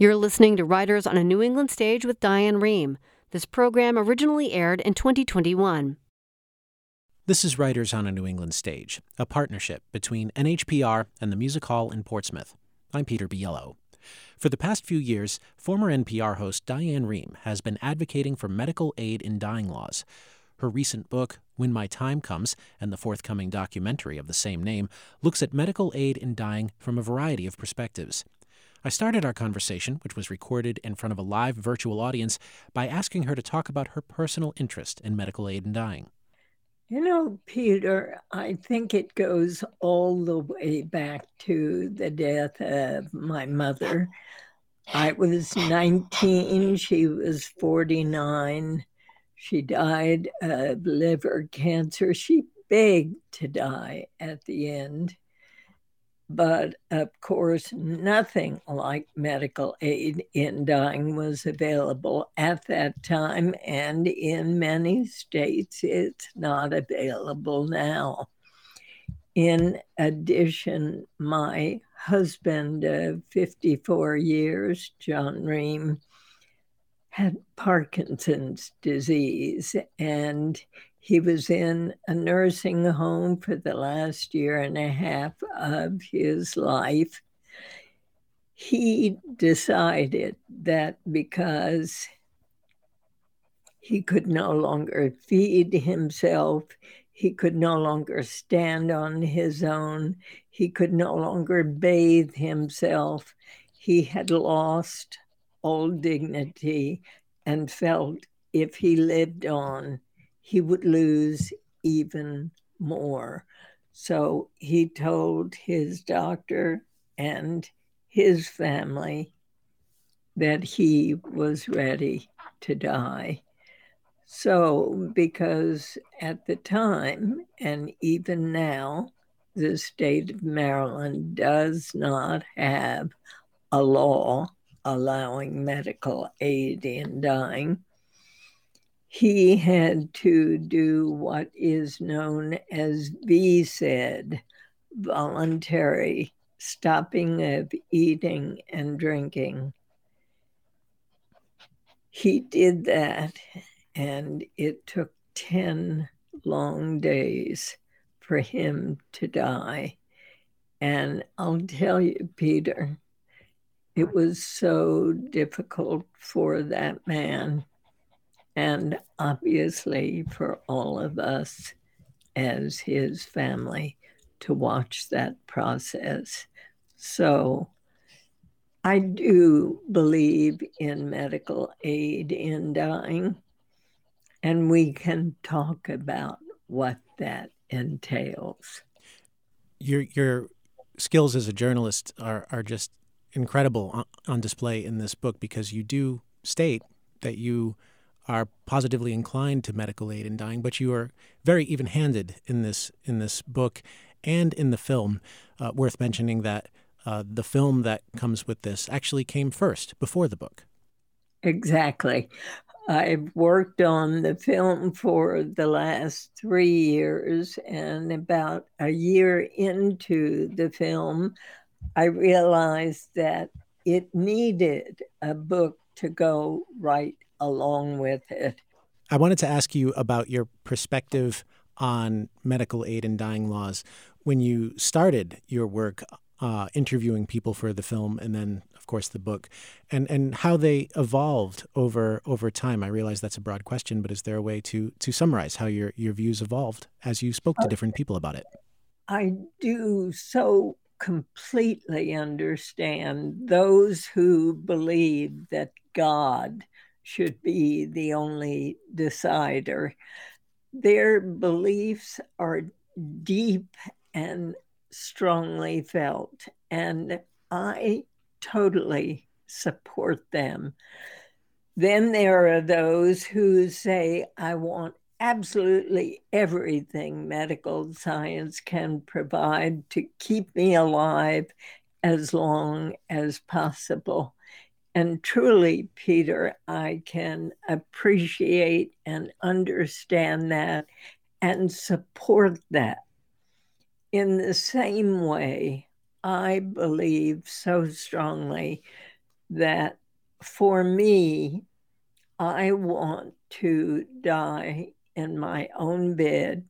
You're listening to Writers on a New England Stage with Diane Rehm. This program originally aired in 2021. This is Writers on a New England Stage, a partnership between NHPR and the Music Hall in Portsmouth. I'm Peter Biello. For the past few years, former NPR host Diane Rehm has been advocating for medical aid in dying laws. Her recent book, When My Time Comes, and the forthcoming documentary of the same name, looks at medical aid in dying from a variety of perspectives. I started our conversation, which was recorded in front of a live virtual audience, by asking her to talk about her personal interest in medical aid in dying. You know, Peter, I think it goes all the way back to the death of my mother. I was 19, she was 49. She died of liver cancer. She begged to die at the end. But of course, nothing like medical aid in dying was available at that time, and in many states, it's not available now. In addition, my husband of 54 years, John Rehm, had Parkinson's disease, and he was in a nursing home for the last year and a half of his life. He decided that because he could no longer feed himself, he could no longer stand on his own, he could no longer bathe himself, he had lost all dignity and felt if he lived on, he would lose even more. So he told his doctor and his family that he was ready to die. So, because at the time, and even now, the state of Maryland does not have a law allowing medical aid in dying he had to do what is known as VSED voluntary stopping of eating and drinking. He did that, and it took 10 long days for him to die. And I'll tell you, Peter, it was so difficult for that man and obviously for all of us as his family to watch that process. So I do believe in medical aid in dying, and we can talk about what that entails. Your your skills as a journalist are are just incredible on, on display in this book because you do state that you are positively inclined to medical aid in dying, but you are very even-handed in this in this book and in the film. Uh, worth mentioning that uh, the film that comes with this actually came first before the book. Exactly. I've worked on the film for the last three years, and about a year into the film, I realized that it needed a book to go right along with it. I wanted to ask you about your perspective on medical aid and dying laws. When you started your work uh, interviewing people for the film and then, of course, the book, and, and how they evolved over over time. I realize that's a broad question, but is there a way to to summarize how your, your views evolved as you spoke to different people about it? I do so completely understand those who believe that God should be the only decider. Their beliefs are deep and strongly felt, and I totally support them. Then there are those who say, I want absolutely everything medical science can provide to keep me alive as long as possible. And truly, Peter, I can appreciate and understand that and support that. In the same way, I believe so strongly that for me, I want to die in my own bed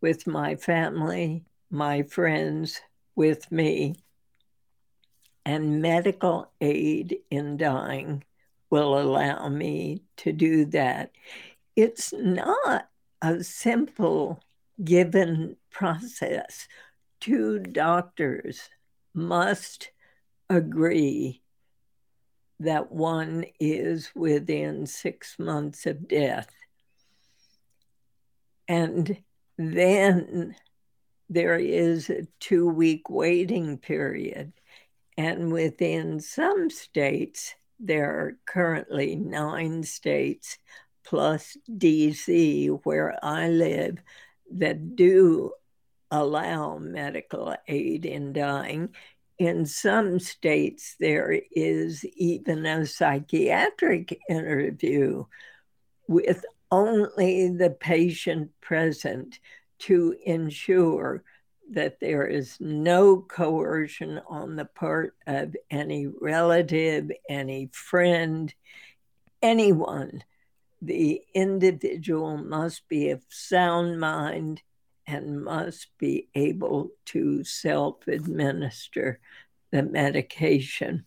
with my family, my friends, with me. And medical aid in dying will allow me to do that. It's not a simple given process. Two doctors must agree that one is within six months of death. And then there is a two week waiting period. And within some states, there are currently nine states plus DC, where I live, that do allow medical aid in dying. In some states, there is even a psychiatric interview with only the patient present to ensure that there is no coercion on the part of any relative, any friend, anyone. The individual must be of sound mind and must be able to self administer the medication.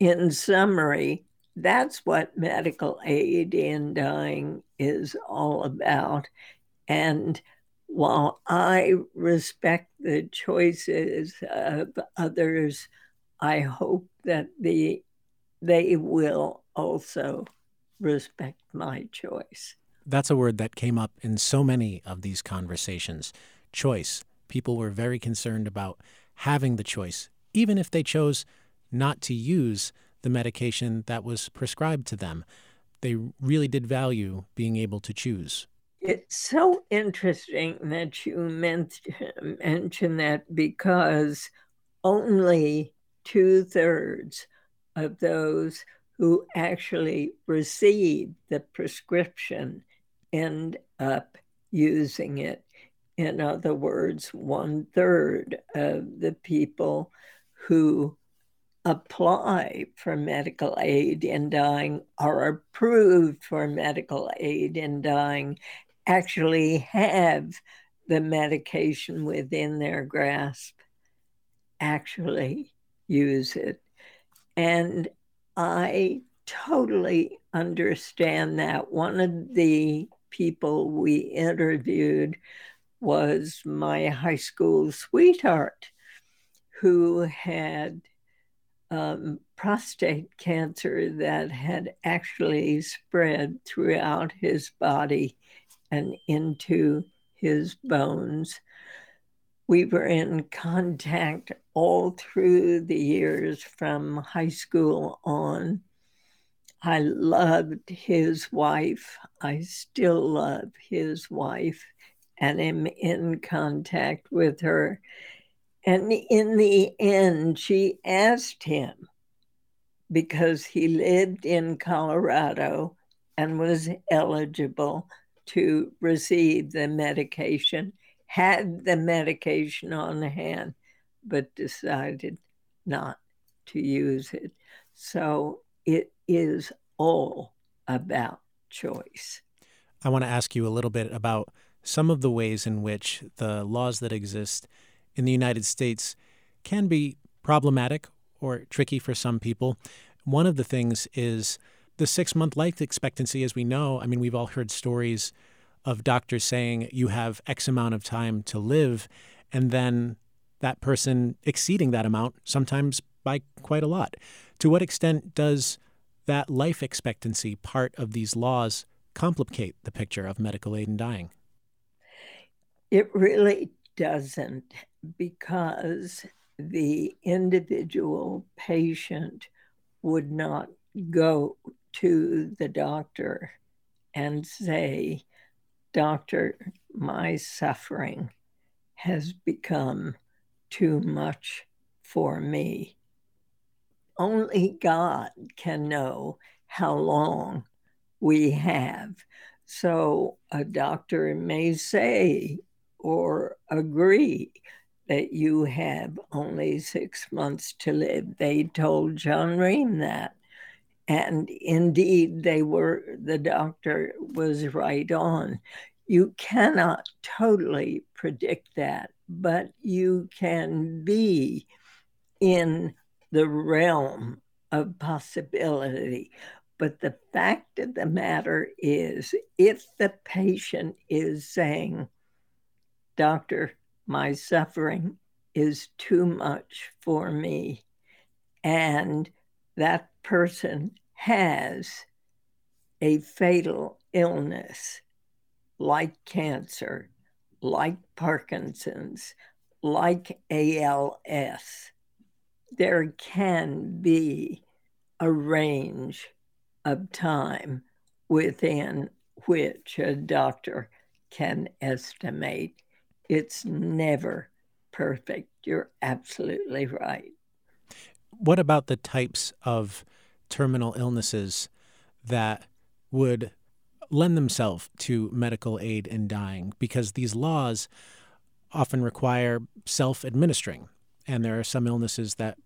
In summary, that's what medical aid in dying is all about. And while I respect the choices of others, I hope that the they will also respect my choice. That's a word that came up in so many of these conversations choice. People were very concerned about having the choice, even if they chose not to use the medication that was prescribed to them. They really did value being able to choose. It's so interesting that you mention that because only two thirds of those who actually receive the prescription end up using it. In other words, one third of the people who apply for medical aid in dying are approved for medical aid in dying actually have the medication within their grasp, actually use it. And I totally understand that. One of the people we interviewed was my high school sweetheart who had um, prostate cancer that had actually spread throughout his body and into his bones. We were in contact all through the years from high school on. I loved his wife. I still love his wife and am in contact with her. And in the end, she asked him because he lived in Colorado and was eligible to receive the medication, had the medication on hand, but decided not to use it. So it is all about choice. I want to ask you a little bit about some of the ways in which the laws that exist in the United States can be problematic or tricky for some people. One of the things is the six month life expectancy, as we know, I mean, we've all heard stories of doctors saying you have X amount of time to live, and then that person exceeding that amount, sometimes by quite a lot. To what extent does that life expectancy part of these laws complicate the picture of medical aid in dying? It really doesn't, because the individual patient would not go to the doctor and say, Doctor, my suffering has become too much for me. Only God can know how long we have. So a doctor may say or agree that you have only six months to live. They told John Rehm that. And indeed, they were, the doctor was right on. You cannot totally predict that, but you can be in the realm of possibility. But the fact of the matter is, if the patient is saying, Doctor, my suffering is too much for me, and that person has a fatal illness like cancer, like Parkinson's, like ALS, there can be a range of time within which a doctor can estimate. It's never perfect. You're absolutely right. What about the types of terminal illnesses that would lend themselves to medical aid in dying? Because these laws often require self administering. And there are some illnesses that,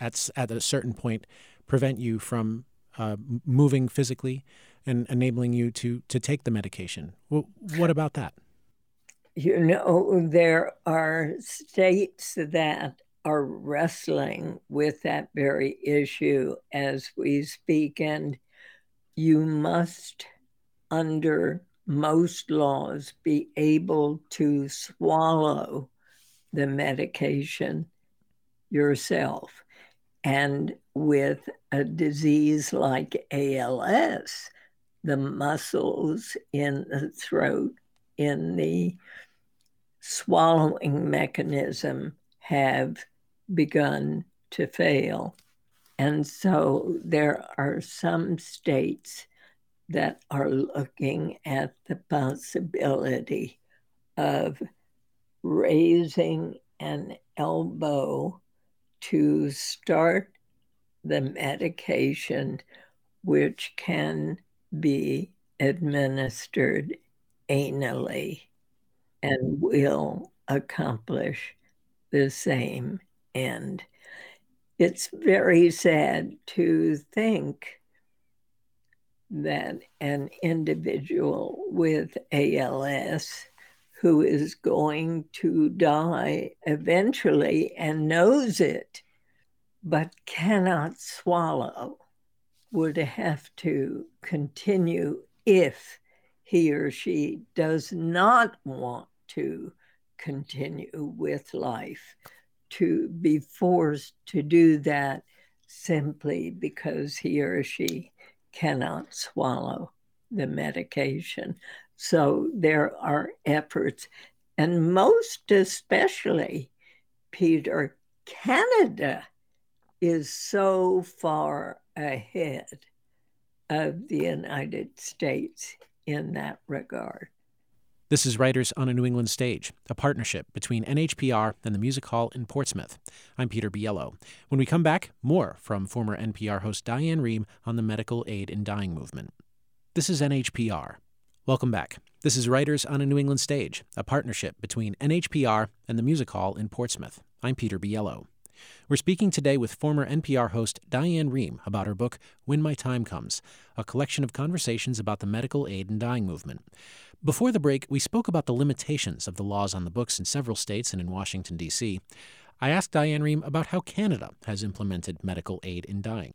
at, at a certain point, prevent you from uh, moving physically and enabling you to, to take the medication. Well, what about that? You know, there are states that are wrestling with that very issue as we speak, and you must, under most laws, be able to swallow the medication yourself. And with a disease like ALS, the muscles in the throat, in the swallowing mechanism, have begun to fail. And so there are some states that are looking at the possibility of raising an elbow to start the medication, which can be administered anally and will accomplish the same end. It's very sad to think that an individual with ALS who is going to die eventually and knows it, but cannot swallow, would have to continue if he or she does not want to continue with life, to be forced to do that simply because he or she cannot swallow the medication. So there are efforts, and most especially, Peter, Canada is so far ahead of the United States in that regard. This is Writers on a New England Stage, a partnership between NHPR and the Music Hall in Portsmouth. I'm Peter Biello. When we come back, more from former NPR host Diane Rehm on the medical aid in dying movement. This is NHPR. Welcome back. This is Writers on a New England Stage, a partnership between NHPR and the Music Hall in Portsmouth. I'm Peter Biello. We're speaking today with former NPR host Diane Rehm about her book, When My Time Comes, a collection of conversations about the medical aid and dying movement. Before the break, we spoke about the limitations of the laws on the books in several states and in Washington, D.C. I asked Diane Rehm about how Canada has implemented medical aid in dying.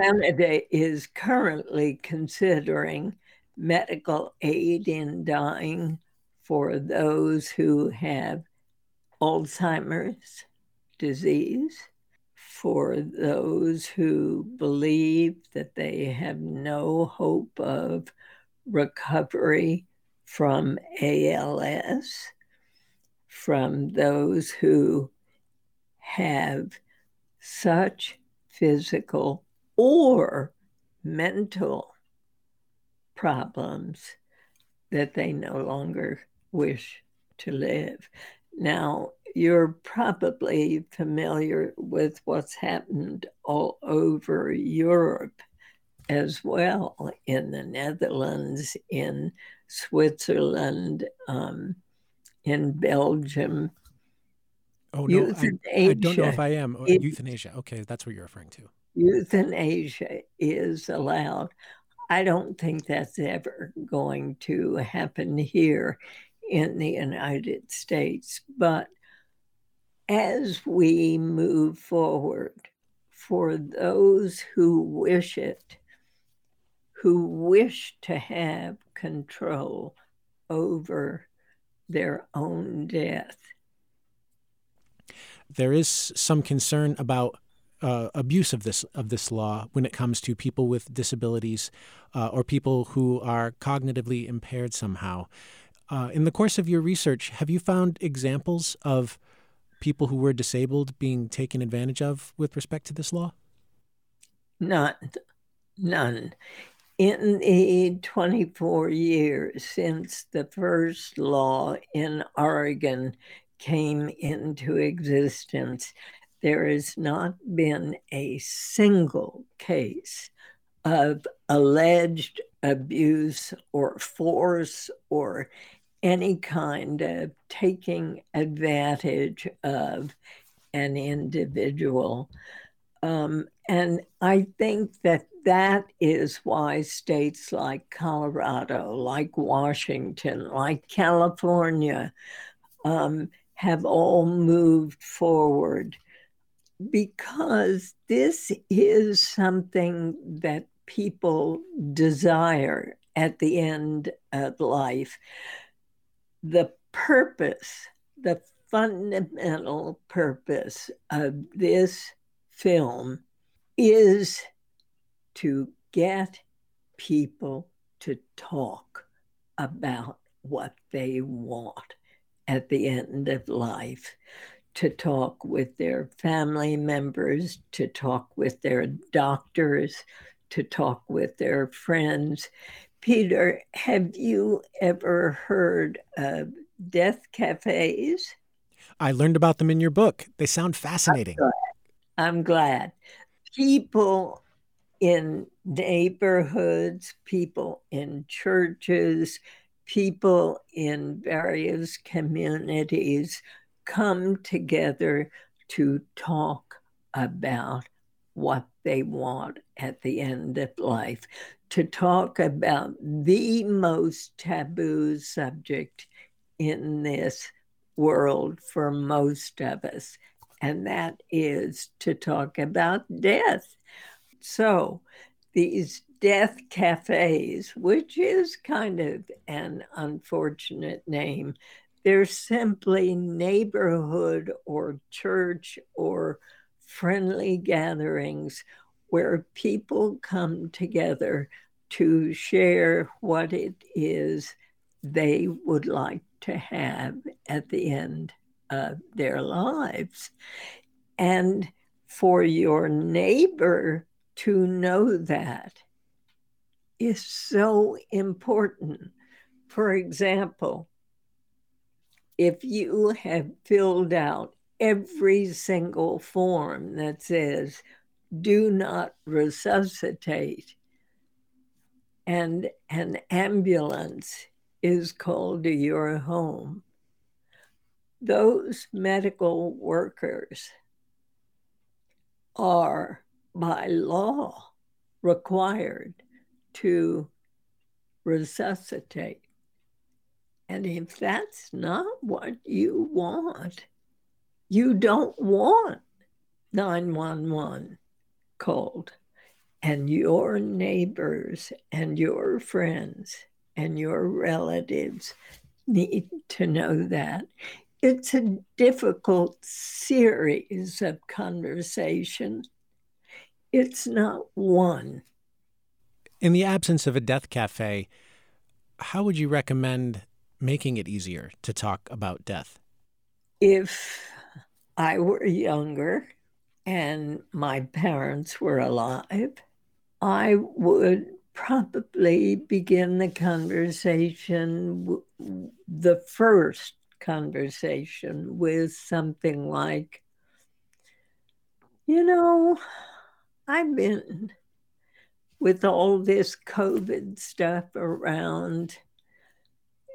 Canada is currently considering medical aid in dying for those who have Alzheimer's disease, for those who believe that they have no hope of recovery from ALS, from those who have such physical or mental problems that they no longer wish to live. Now, you're probably familiar with what's happened all over Europe as well, in the Netherlands, in Switzerland, um, in Belgium, Oh no, I, I, don't know if I am. Euthanasia. Okay, that's what you're referring to. I don't know if I am. Uh, it, euthanasia. Okay, that's what you're referring to. Euthanasia is allowed. I don't think that's ever going to happen here in the United States. But as we move forward, for those who wish it, who wish to have control over their own death. There is some concern about uh, abuse of this of this law when it comes to people with disabilities uh, or people who are cognitively impaired somehow. Uh, in the course of your research, have you found examples of people who were disabled being taken advantage of with respect to this law? None, none. In the 24 years since the first law in Oregon came into existence, there has not been a single case of alleged abuse or force or any kind of taking advantage of an individual. Um, and I think that that is why states like Colorado, like Washington, like California um, have all moved forward because this is something that people desire at the end of life. The purpose, the fundamental purpose of this film is to get people to talk about what they want at the end of life to talk with their family members, to talk with their doctors, to talk with their friends. Peter, have you ever heard of death cafes? I learned about them in your book. They sound fascinating. I'm glad. I'm glad. People in neighborhoods, people in churches, people in various communities come together to talk about what they want at the end of life, to talk about the most taboo subject in this world for most of us, and that is to talk about death. So, these death cafes, which is kind of an unfortunate name, they're simply neighborhood or church or friendly gatherings where people come together to share what it is they would like to have at the end of their lives. And for your neighbor to know that is so important. For example, if you have filled out every single form that says, do not resuscitate, and an ambulance is called to your home, those medical workers are by law required to resuscitate. And if that's not what you want, you don't want 911 called. And your neighbors and your friends and your relatives need to know that. It's a difficult series of conversations. It's not one. In the absence of a death cafe, how would you recommend making it easier to talk about death? If I were younger and my parents were alive, I would probably begin the conversation, the first conversation, with something like, you know, I've been with all this COVID stuff around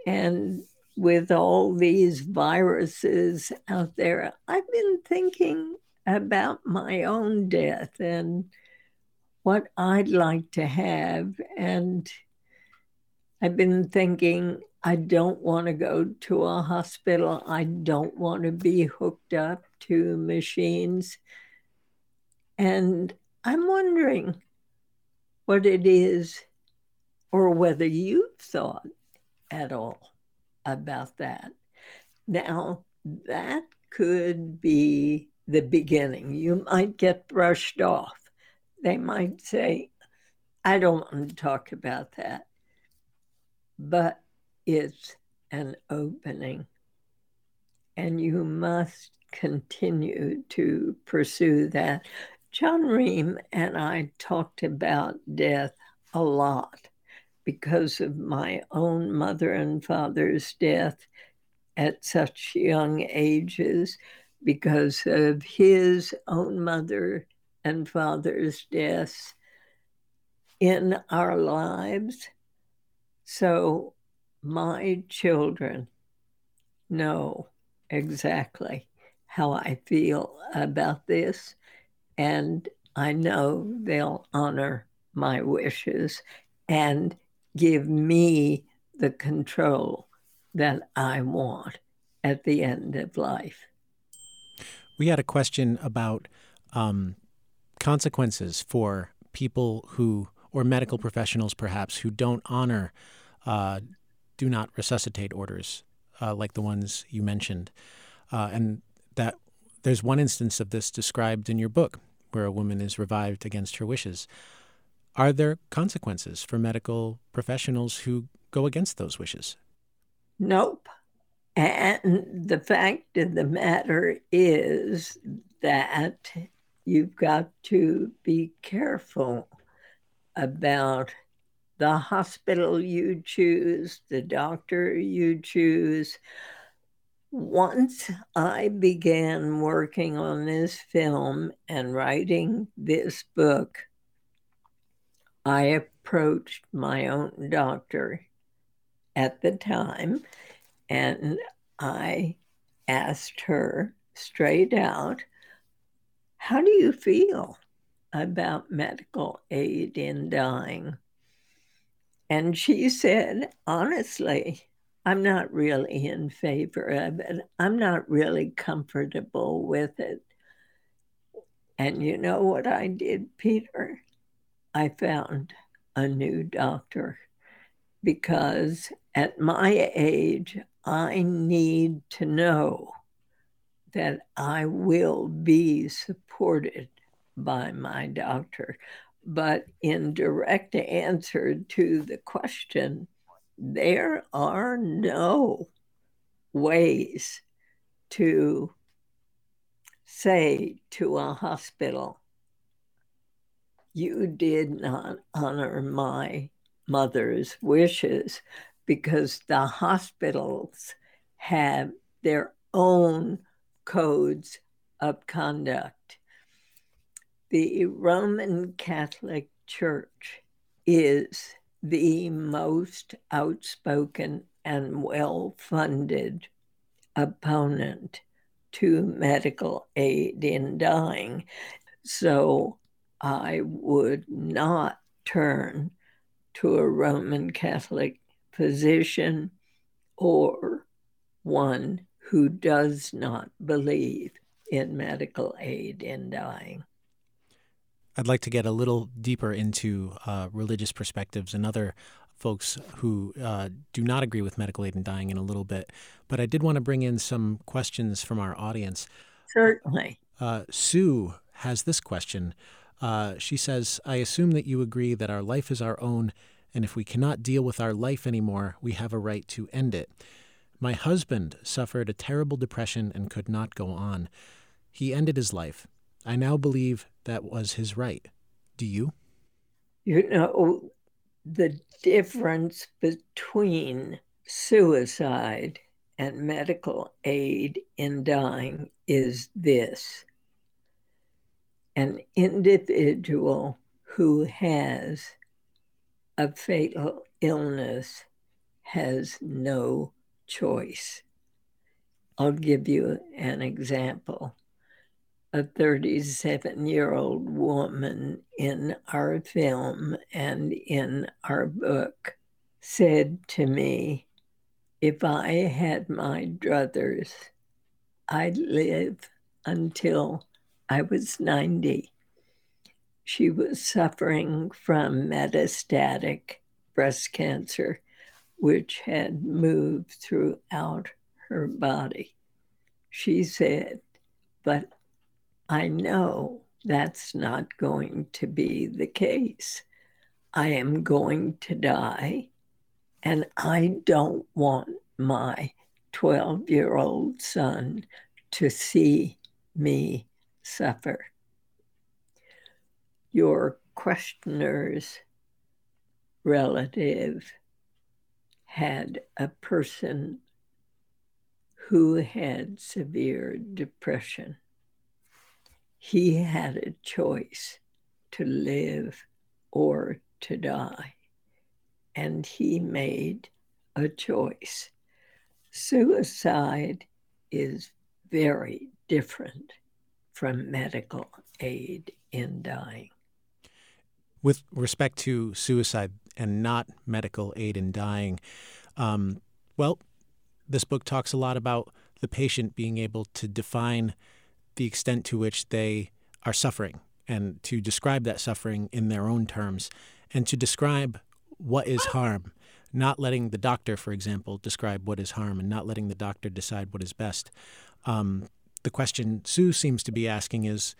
and with all these viruses out there, I've been thinking about my own death and what I'd like to have. And I've been thinking, I don't want to go to a hospital. I don't want to be hooked up to machines. And I'm wondering what it is, or whether you've thought at all about that. Now, that could be the beginning. You might get brushed off. They might say, I don't want to talk about that. But it's an opening. And you must continue to pursue that. John Rehm and I talked about death a lot because of my own mother and father's death at such young ages, because of his own mother and father's deaths in our lives. So my children know exactly how I feel about this, and I know they'll honor my wishes and give me the control that I want at the end of life. We had a question about um, consequences for people who, or medical professionals perhaps, who don't honor uh, do not resuscitate orders uh, like the ones you mentioned. Uh, and that there's one instance of this described in your book where a woman is revived against her wishes. Are there consequences for medical professionals who go against those wishes? Nope. And the fact of the matter is that you've got to be careful about the hospital you choose, the doctor you choose. Once I began working on this film and writing this book, I approached my own doctor at the time and I asked her straight out, How do you feel about medical aid in dying? And she said, Honestly, I'm not really in favor of it. I'm not really comfortable with it. And you know what I did, Peter? I found a new doctor because at my age, I need to know that I will be supported by my doctor. But in direct answer to the question, there are no ways to say to a hospital, you did not honor my mother's wishes because the hospitals have their own codes of conduct the Roman Catholic Church is the most outspoken and well funded opponent to medical aid in dying. So I would not turn to a Roman Catholic physician or one who does not believe in medical aid in dying. I'd like to get a little deeper into uh, religious perspectives and other folks who uh, do not agree with medical aid in dying in a little bit. But I did want to bring in some questions from our audience. Certainly. Uh, Sue has this question. Uh, she says, I assume that you agree that our life is our own, and if we cannot deal with our life anymore, we have a right to end it. My husband suffered a terrible depression and could not go on. He ended his life. I now believe that was his right. Do you? You know, the difference between suicide and medical aid in dying is this an individual who has a fatal illness has no choice. I'll give you an example. A 37 year old woman in our film and in our book said to me, If I had my druthers, I'd live until I was 90. She was suffering from metastatic breast cancer, which had moved throughout her body. She said, But I know that's not going to be the case. I am going to die, and I don't want my 12 year old son to see me suffer. Your questioner's relative had a person who had severe depression. He had a choice to live or to die, and he made a choice. Suicide is very different from medical aid in dying. With respect to suicide and not medical aid in dying, um, well, this book talks a lot about the patient being able to define the extent to which they are suffering and to describe that suffering in their own terms and to describe what is harm, not letting the doctor, for example, describe what is harm and not letting the doctor decide what is best. Um, the question Sue seems to be asking is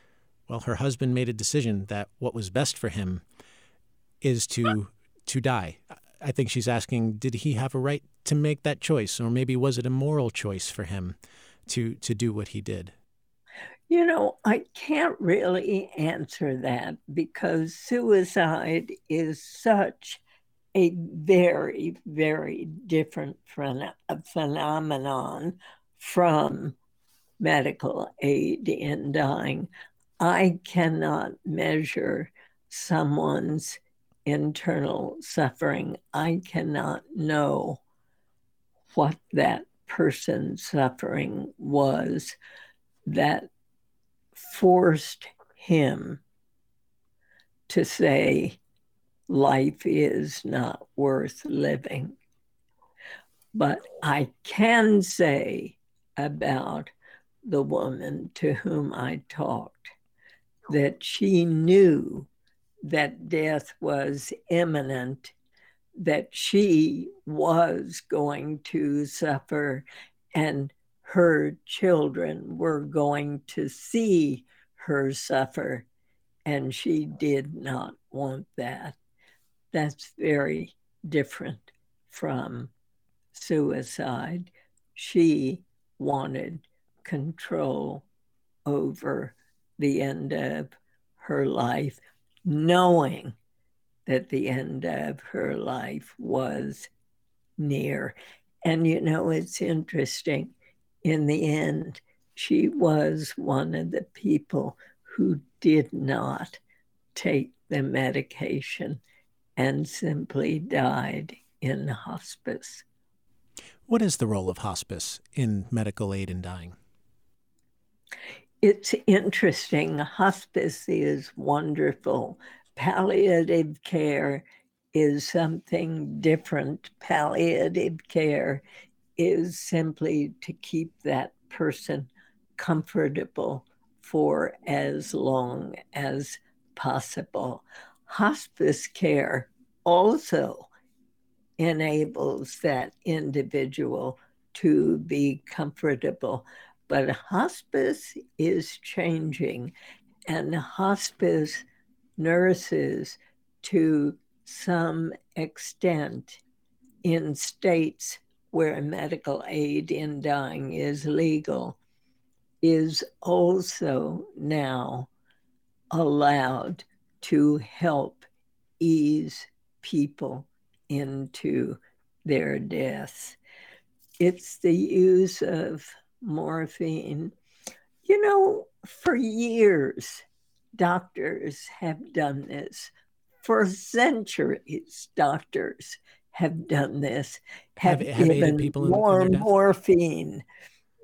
well, her husband made a decision that what was best for him is to to die. I think she's asking, did he have a right to make that choice, or maybe was it a moral choice for him to to do what he did? You know, I can't really answer that because suicide is such a very, very different phenomenon from medical aid in dying. I cannot measure someone's internal suffering. I cannot know what that person's suffering was that forced him to say, life is not worth living. But I can say about the woman to whom I talked that she knew that death was imminent, that she was going to suffer, and her children were going to see her suffer, and she did not want that. That's very different from suicide. She wanted control over the end of her life, knowing that the end of her life was near. And you know, it's interesting. In the end, she was one of the people who did not take the medication and simply died in hospice. What is the role of hospice in medical aid in dying? It's interesting. Hospice is wonderful. Palliative care is something different. Palliative care is simply to keep that person comfortable for as long as possible. Hospice care also enables that individual to be comfortable. But hospice is changing, and hospice nurses, to some extent, in states where medical aid in dying is legal, is also now allowed to help ease people into their death. It's the use of morphine. You know, for years, doctors have done this. For centuries, doctors have done this, have, have, have given people in, more in morphine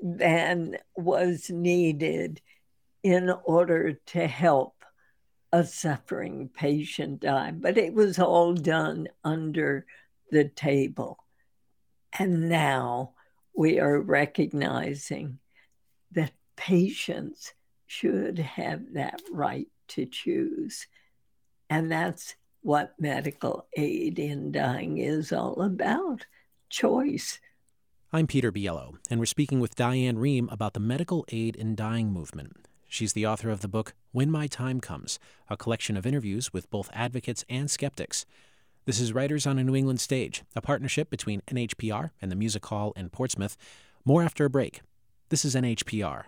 than was needed in order to help a suffering patient die. But it was all done under the table. And now we are recognizing that patients should have that right to choose. And that's what medical aid in dying is all about choice. I'm Peter Biello, and we're speaking with Diane Rehm about the medical aid in dying movement. She's the author of the book When My Time Comes, a collection of interviews with both advocates and skeptics. This is Writers on a New England Stage, a partnership between NHPR and the Music Hall in Portsmouth. More after a break. This is NHPR.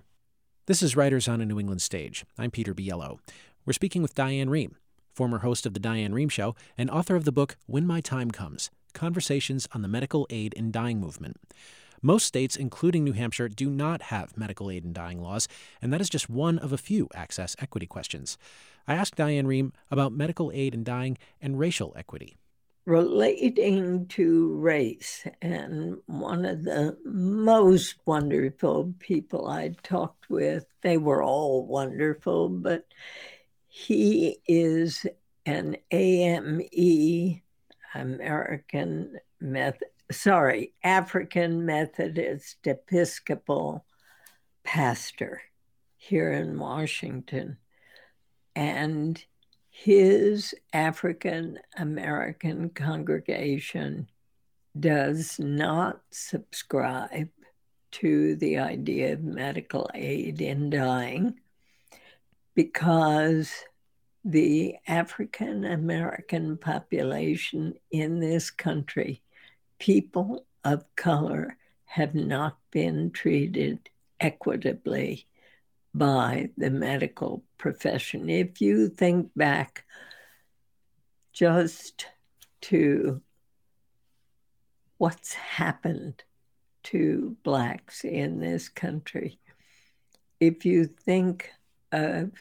This is Writers on a New England Stage. I'm Peter Biello. We're speaking with Diane Rehm, former host of The Diane Rehm Show and author of the book When My Time Comes Conversations on the Medical Aid in Dying Movement. Most states, including New Hampshire, do not have medical aid in dying laws, and that is just one of a few access equity questions. I asked Diane Rehm about medical aid in dying and racial equity. Relating to race, and one of the most wonderful people I talked with, they were all wonderful, but he is an AME, American Method, sorry, African Methodist Episcopal pastor here in Washington. And his African American congregation does not subscribe to the idea of medical aid in dying because the African American population in this country, people of color, have not been treated equitably by the medical profession. If you think back just to what's happened to Blacks in this country, if you think of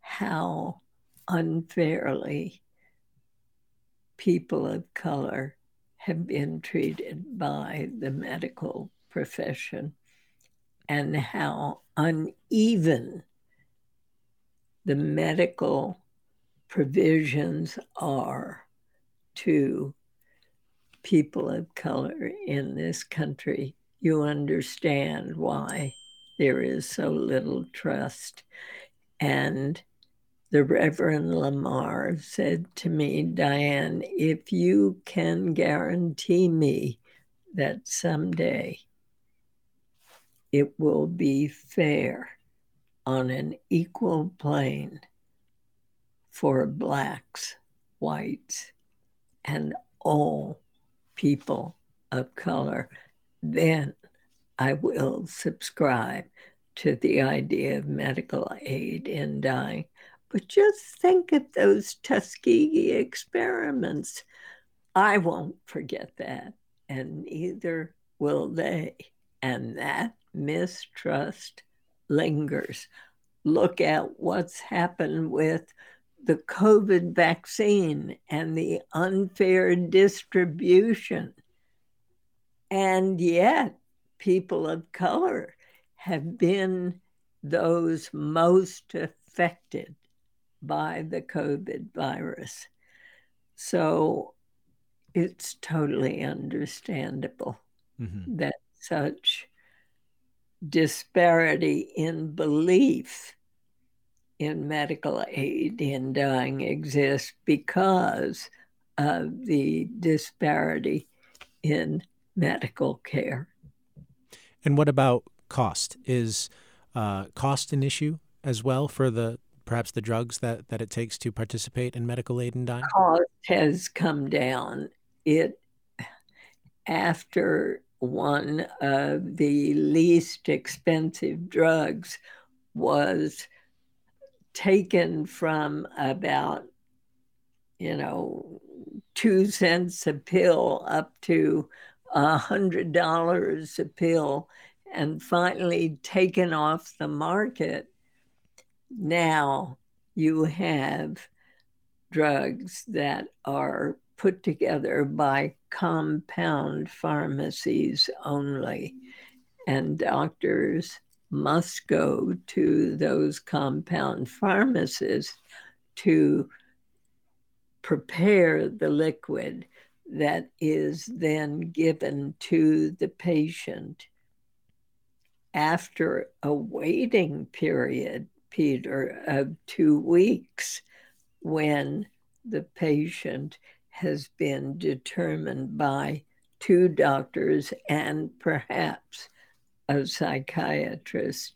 how unfairly people of color have been treated by the medical profession and how uneven the medical provisions are to people of color in this country, you understand why there is so little trust. And the Reverend Lamar said to me, Diane, if you can guarantee me that someday it will be fair on an equal plane for blacks, whites, and all people of color, then I will subscribe to the idea of medical aid in dying. But just think of those Tuskegee experiments. I won't forget that, and neither will they. And that mistrust lingers. Look at what's happened with the COVID vaccine and the unfair distribution. And yet, people of color have been those most affected by the COVID virus. So it's totally understandable mm-hmm. that such disparity in belief in medical aid in dying exists because of the disparity in medical care. And what about cost? Is uh, cost an issue as well for the perhaps the drugs that, that it takes to participate in medical aid in dying? Cost has come down. It after one of the least expensive drugs was taken from about, you know, two cents a pill up to a hundred dollars a pill and finally taken off the market. Now you have drugs that are put together by compound pharmacies only. And doctors must go to those compound pharmacists to prepare the liquid that is then given to the patient after a waiting period, Peter, of two weeks when the patient has been determined by two doctors and perhaps a psychiatrist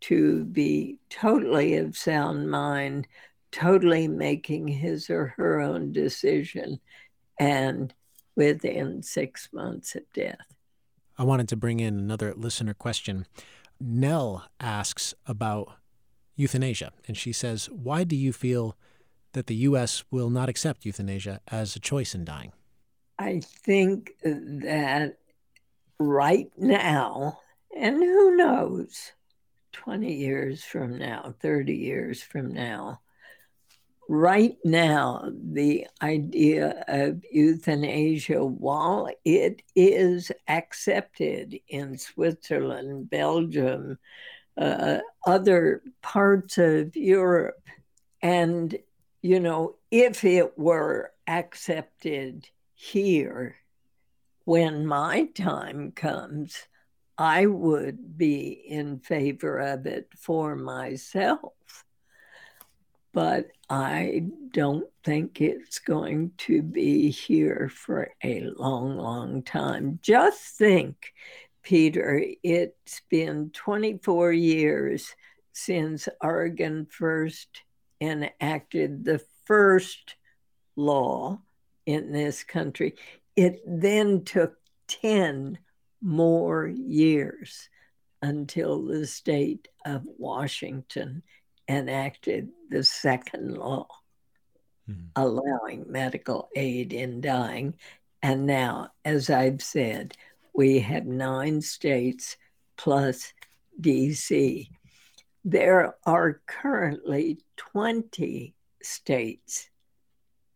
to be totally of sound mind, totally making his or her own decision, and within six months of death. I wanted to bring in another listener question. Nell asks about euthanasia, and she says, Why do you feel that the U.S. will not accept euthanasia as a choice in dying? I think that right now, and who knows, 20 years from now, 30 years from now, right now, the idea of euthanasia, while it is accepted in Switzerland, Belgium, uh, other parts of Europe, and, you know, if it were accepted here, when my time comes, I would be in favor of it for myself but I don't think it's going to be here for a long, long time. Just think, Peter, it's been 24 years since Oregon first enacted the first law in this country. It then took 10 more years until the state of Washington enacted the second law mm-hmm. allowing medical aid in dying. And now, as I've said, we have nine states plus DC. There are currently 20 states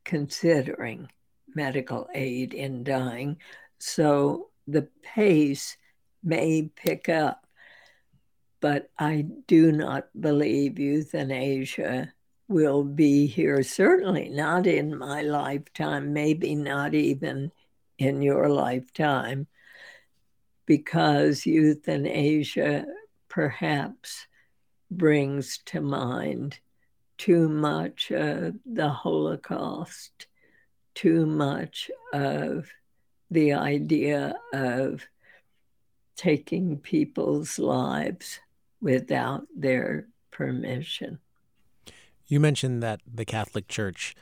considering medical aid in dying. So the pace may pick up but I do not believe euthanasia will be here, certainly not in my lifetime, maybe not even in your lifetime, because euthanasia perhaps brings to mind too much of the Holocaust, too much of the idea of taking people's lives without their permission. You mentioned that the Catholic Church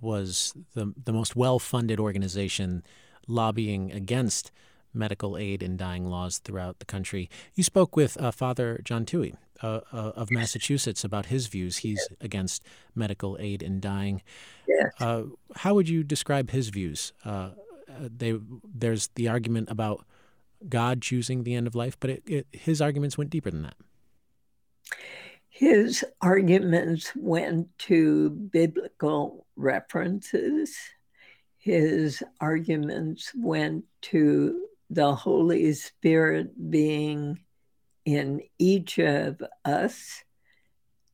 was the, the most well funded organization lobbying against medical aid in dying laws throughout the country. You spoke with uh, Father John Toohey uh, uh, of Massachusetts about his views. He's yes. against medical aid in dying. Yes. Uh, how would you describe his views? Uh, uh, they, there's the argument about God choosing the end of life, but it, it, his arguments went deeper than that. His arguments went to biblical references. His arguments went to the Holy Spirit being in each of us,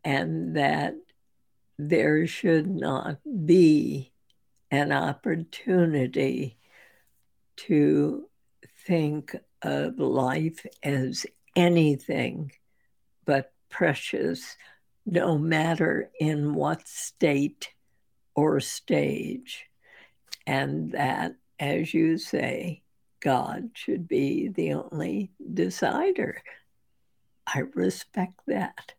and that there should not be an opportunity to think of life as anything but precious, no matter in what state or stage. And that, as you say, God should be the only decider. I respect that.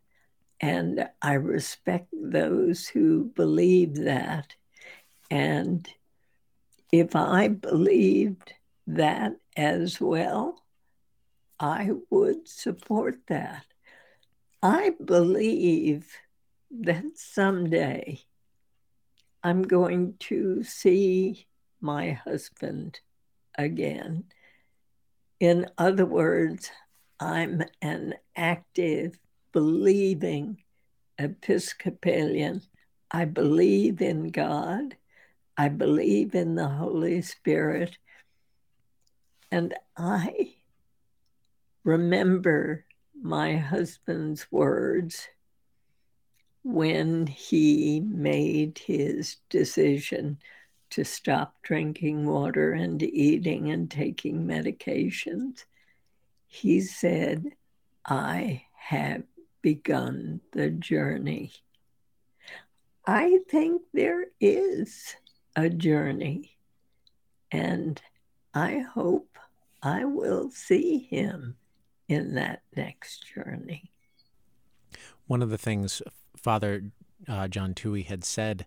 And I respect those who believe that. And if I believed that as well, I would support that. I believe that someday I'm going to see my husband again. In other words, I'm an active, believing Episcopalian. I believe in God. I believe in the Holy Spirit. And I remember my husband's words when he made his decision to stop drinking water and eating and taking medications. He said, I have begun the journey. I think there is a journey, and I hope I will see him in that next journey. One of the things Father uh, John Toohey had said,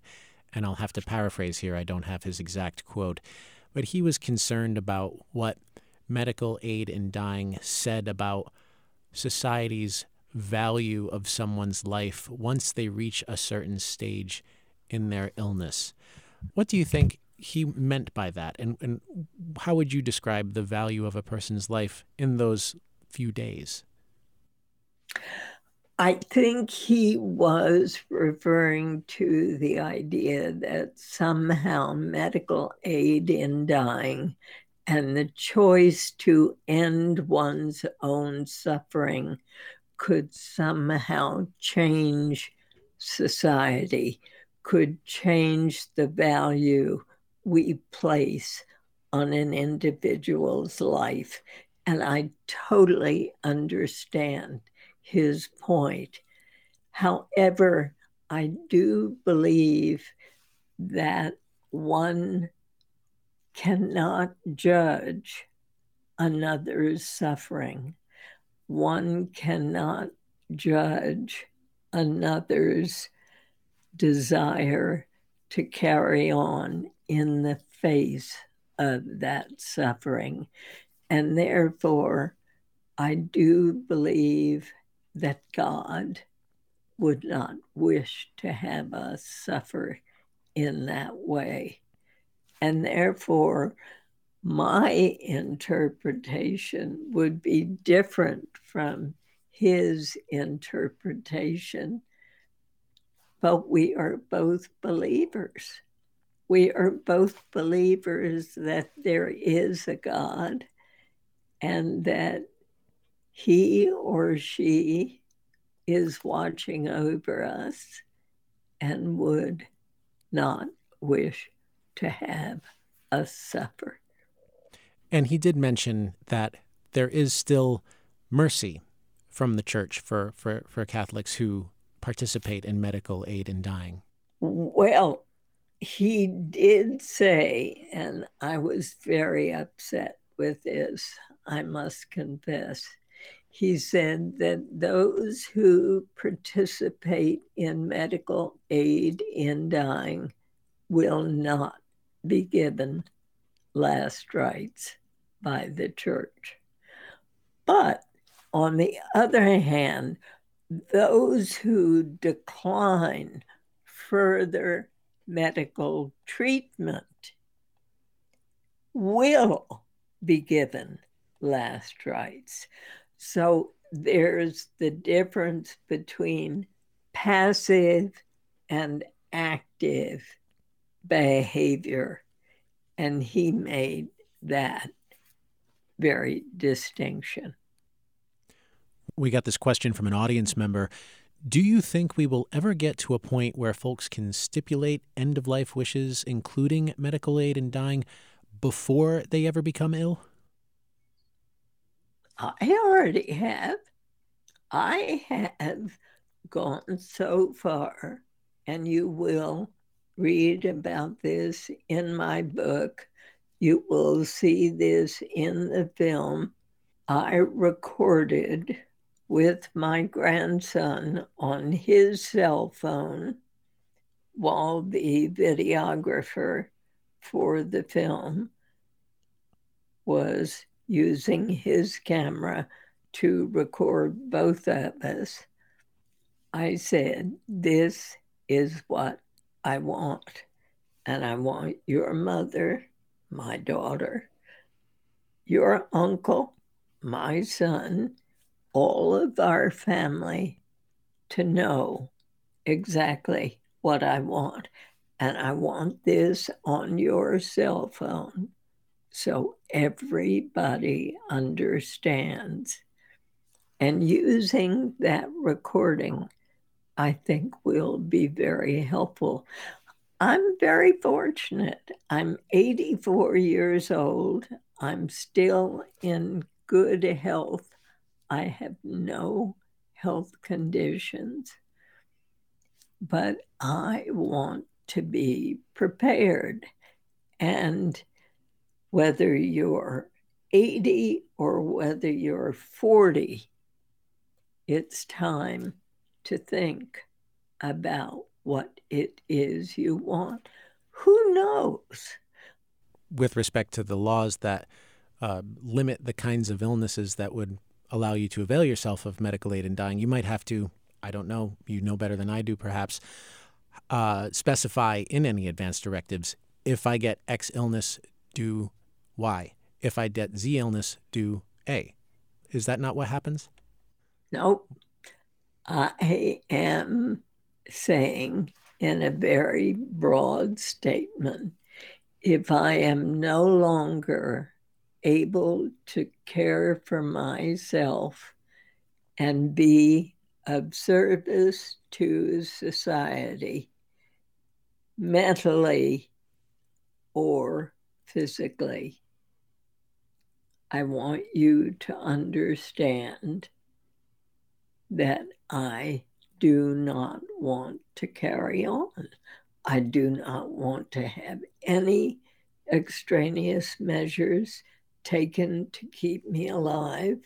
and I'll have to paraphrase here, I don't have his exact quote, but he was concerned about what medical aid in dying said about society's value of someone's life once they reach a certain stage in their illness. What do you think he meant by that? And, and how would you describe the value of a person's life in those few days? I think he was referring to the idea that somehow medical aid in dying and the choice to end one's own suffering could somehow change society, could change the value we place on an individual's life. And I totally understand his point. However, I do believe that one cannot judge another's suffering. One cannot judge another's desire to carry on in the face of that suffering. And therefore, I do believe that God would not wish to have us suffer in that way. And therefore, my interpretation would be different from his interpretation. But we are both believers. We are both believers that there is a God and that he or she is watching over us and would not wish to have us suffer. And he did mention that there is still mercy from the church for, for, for Catholics who participate in medical aid in dying. Well, he did say, and I was very upset with this, I must confess. He said that those who participate in medical aid in dying will not be given last rites by the church. But on the other hand, those who decline further medical treatment will be given last rites. So there's the difference between passive and active behavior. And he made that very distinction. We got this question from an audience member. Do you think we will ever get to a point where folks can stipulate end of life wishes, including medical aid in dying, before they ever become ill? I already have. I have gone so far, and you will read about this in my book. You will see this in the film. I recorded with my grandson on his cell phone while the videographer for the film was using his camera to record both of us. I said, This is what I want. And I want your mother, my daughter, your uncle, my son, all of our family to know exactly what I want. And I want this on your cell phone so everybody understands. And using that recording, I think will be very helpful. I'm very fortunate. I'm 84 years old. I'm still in good health. I have no health conditions. But I want to be prepared. And whether you're 80 or whether you're 40, it's time to think about what it is you want. Who knows? With respect to the laws that uh, limit the kinds of illnesses that would allow you to avail yourself of medical aid in dying, you might have to, I don't know, you know better than I do perhaps, uh, specify in any advance directives if I get X illness, do Y. If I get Z illness, do A. Is that not what happens? No. I am saying in a very broad statement if I am no longer able to care for myself and be of service to society mentally or physically. I want you to understand that I do not want to carry on. I do not want to have any extraneous measures taken to keep me alive.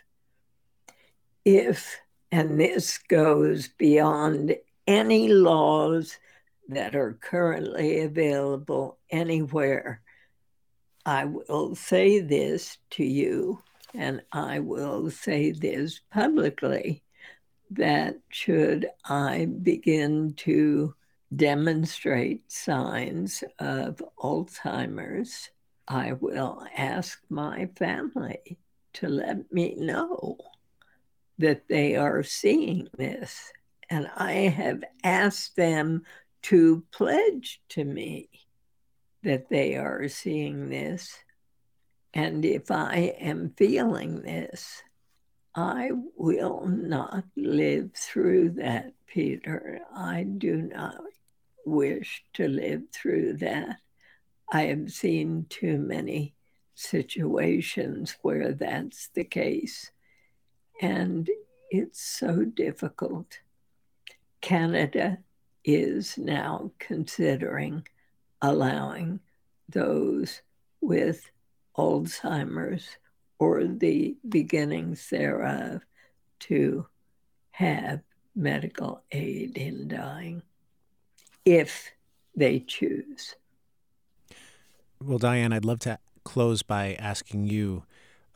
If, and this goes beyond any laws that are currently available anywhere, I will say this to you, and I will say this publicly that should I begin to demonstrate signs of Alzheimer's, I will ask my family to let me know that they are seeing this. And I have asked them to pledge to me that they are seeing this. And if I am feeling this, I will not live through that, Peter. I do not wish to live through that. I have seen too many situations where that's the case. And it's so difficult. Canada is now considering allowing those with Alzheimer's or the beginnings thereof to have medical aid in dying if they choose. Well, Diane, I'd love to close by asking you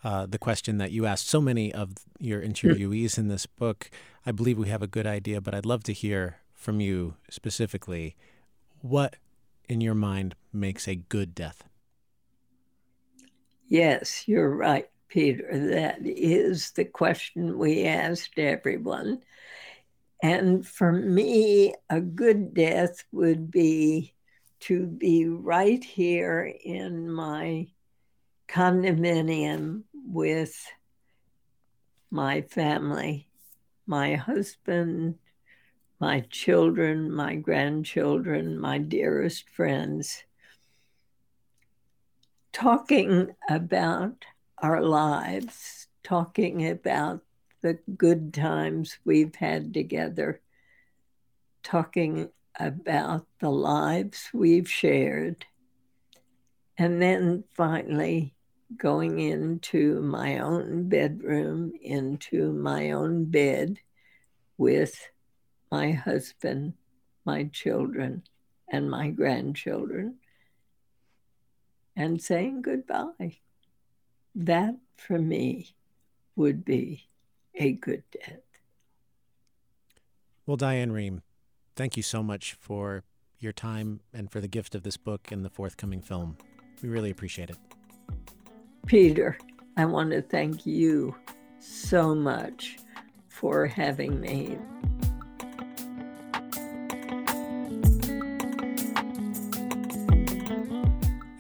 uh, the question that you asked so many of your interviewees in this book. I believe we have a good idea, but I'd love to hear from you specifically. What, in your mind, makes a good death? Yes, you're right, Peter. That is the question we asked everyone. And for me, a good death would be to be right here in my condominium with my family, my husband, my children, my grandchildren, my dearest friends talking about our lives, talking about the good times we've had together, talking about the lives we've shared, and then finally going into my own bedroom, into my own bed with my husband, my children, and my grandchildren and saying goodbye. That for me would be a good death. Well, Diane Rehm, thank you so much for your time and for the gift of this book and the forthcoming film. We really appreciate it. Peter, I want to thank you so much for having me.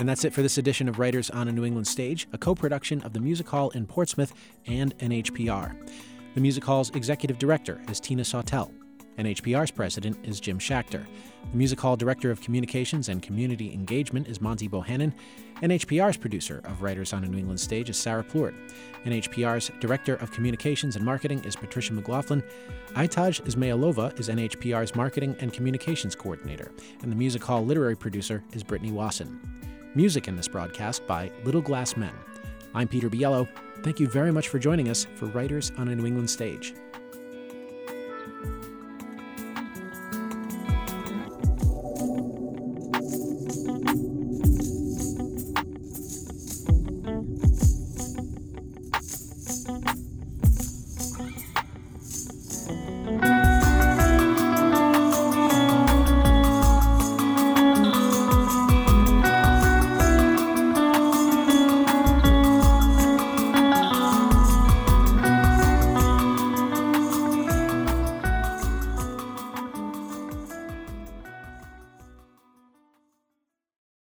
That's it for this edition of Writers on a New England Stage, a co production of the Music Hall in Portsmouth and NHPR. The Music Hall's executive director is Tina Sawtelle. NHPR's president is Jim Schachter. The Music Hall Director of Communications and Community Engagement is Monty Bohannon. NHPR's producer of Writers on a New England Stage is Sarah Plourde. NHPR's Director of Communications and Marketing is Patricia McLaughlin. Aitaj Ismailova is NHPR's Marketing and Communications Coordinator. And the Music Hall Literary Producer is Brittany Wasson. Music in this broadcast by Little Glass Men. I'm Peter Biello. Thank you very much for joining us for Writers on a New England Stage.